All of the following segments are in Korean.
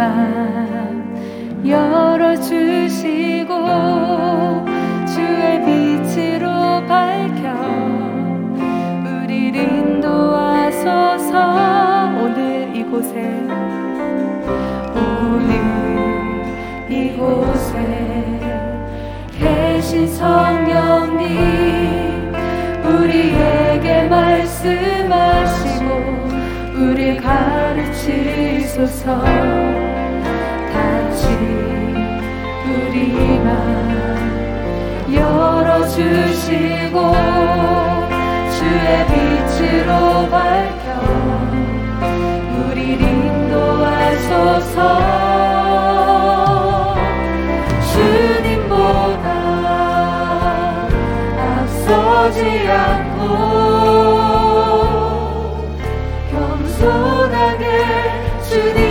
맘 열어주시고 주의 빛으로 밝혀 우리를 인도하소서. 오늘 이곳에 오늘 이곳에 계신 성령님 우리에게 말씀하시고 우리 가르치소서. 걸어주시고 주의 빛으로 밝혀 우리 인도하소서. 주님보다 앞서지 않고 겸손하게 주님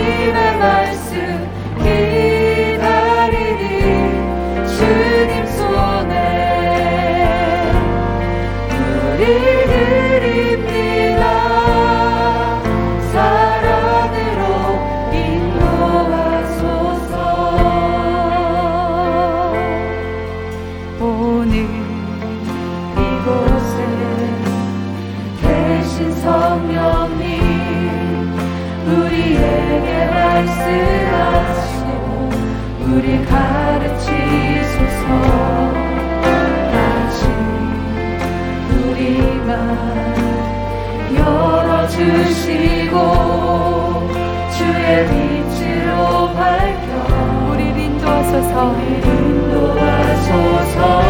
주시고 주의 빛으로 밝혀 우리를 인도하소서. 우리를 인도하소서.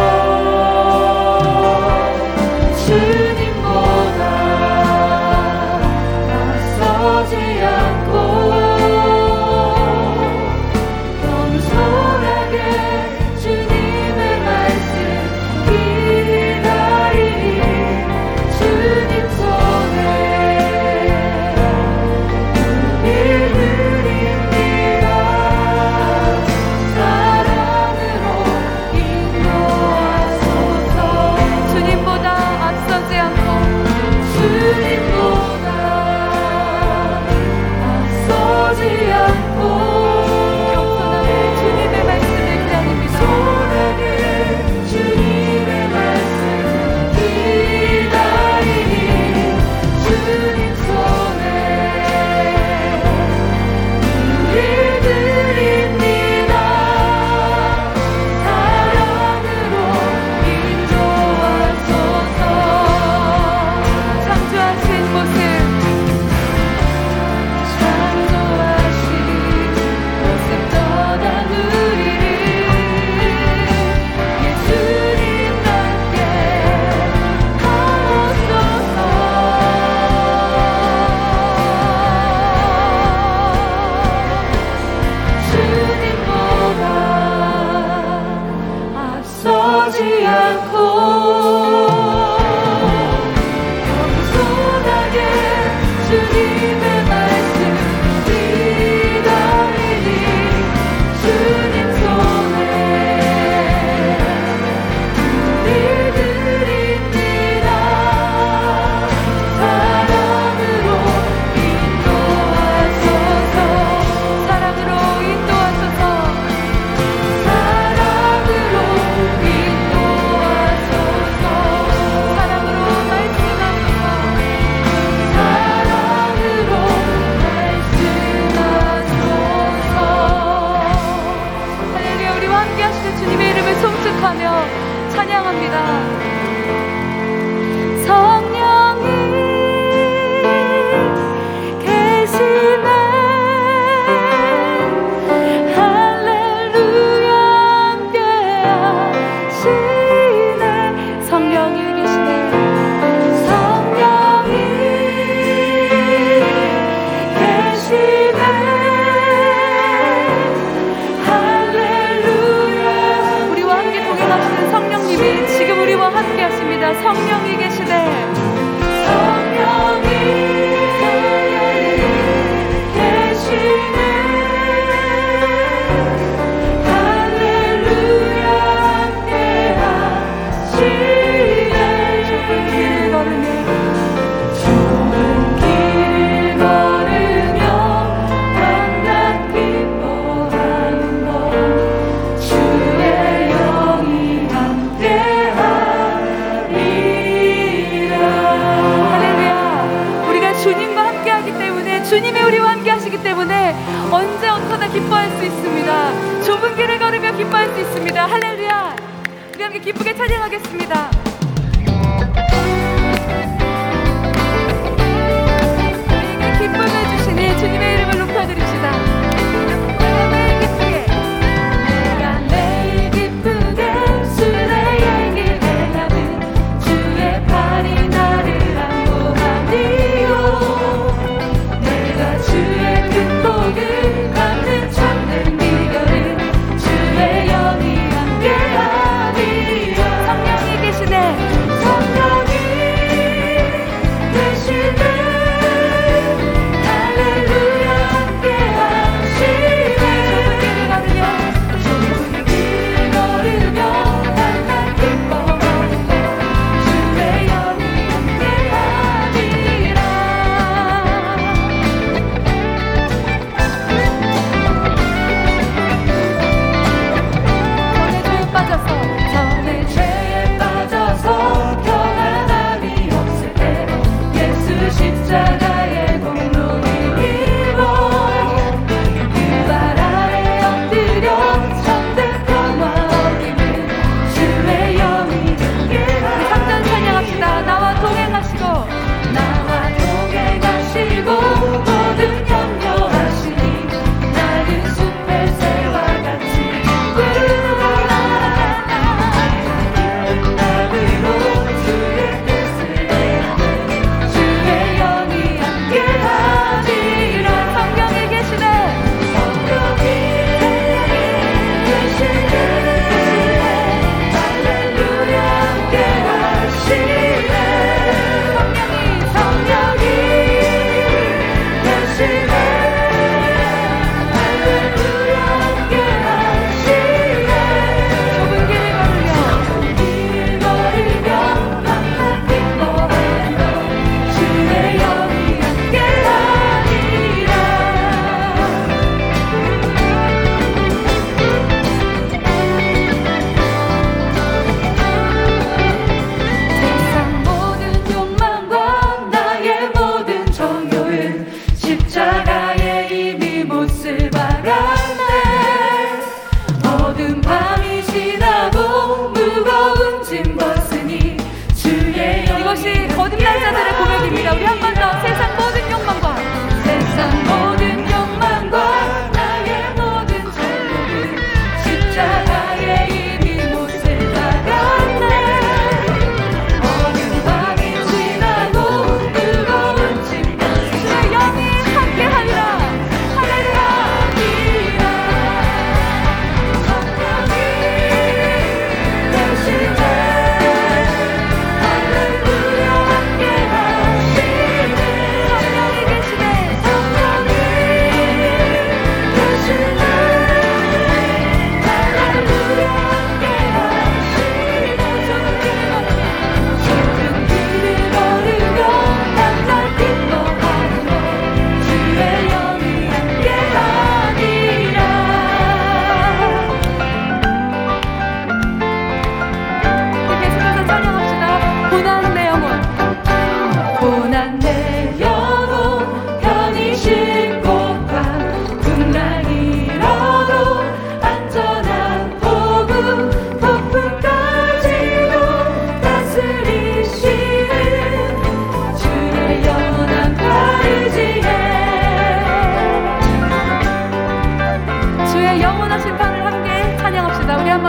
주님이 우리와 함께 하시기 때문에 언제 어떠나 기뻐할 수 있습니다. 좁은 길을 걸으며 기뻐할 수 있습니다. 할렐루야. 우리 함께 기쁘게 찬양하겠습니다. 우리에게 기쁨을 주시니 주님의 이름을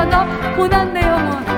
のねなもだよ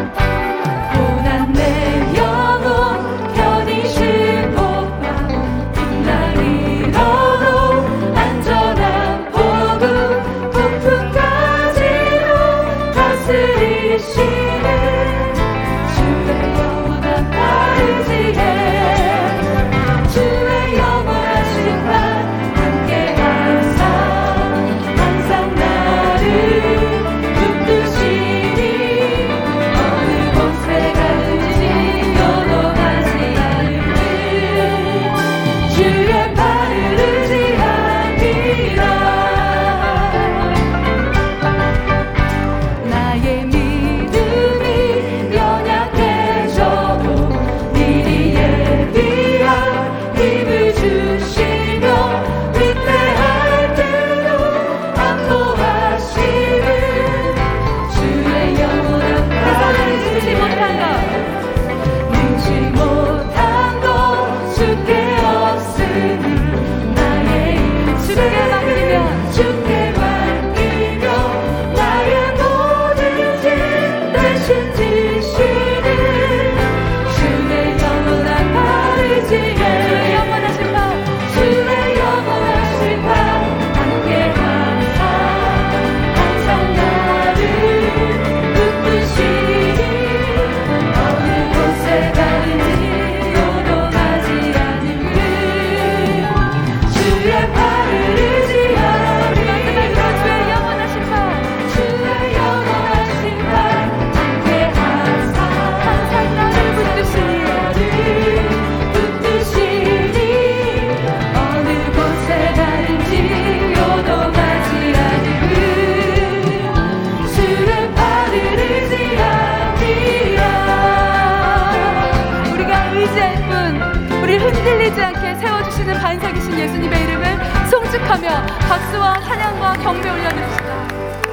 살아계신 예수님의 이름을 송축하며 박수와 찬양과 경배 올려드립시다.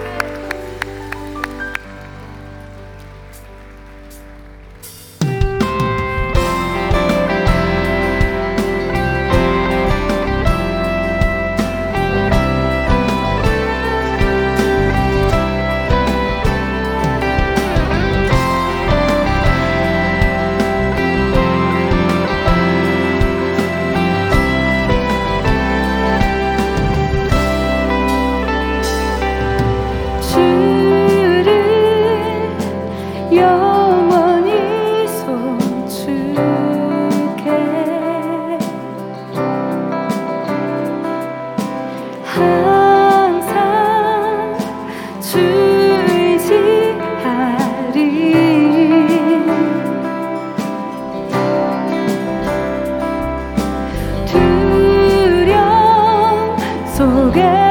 together.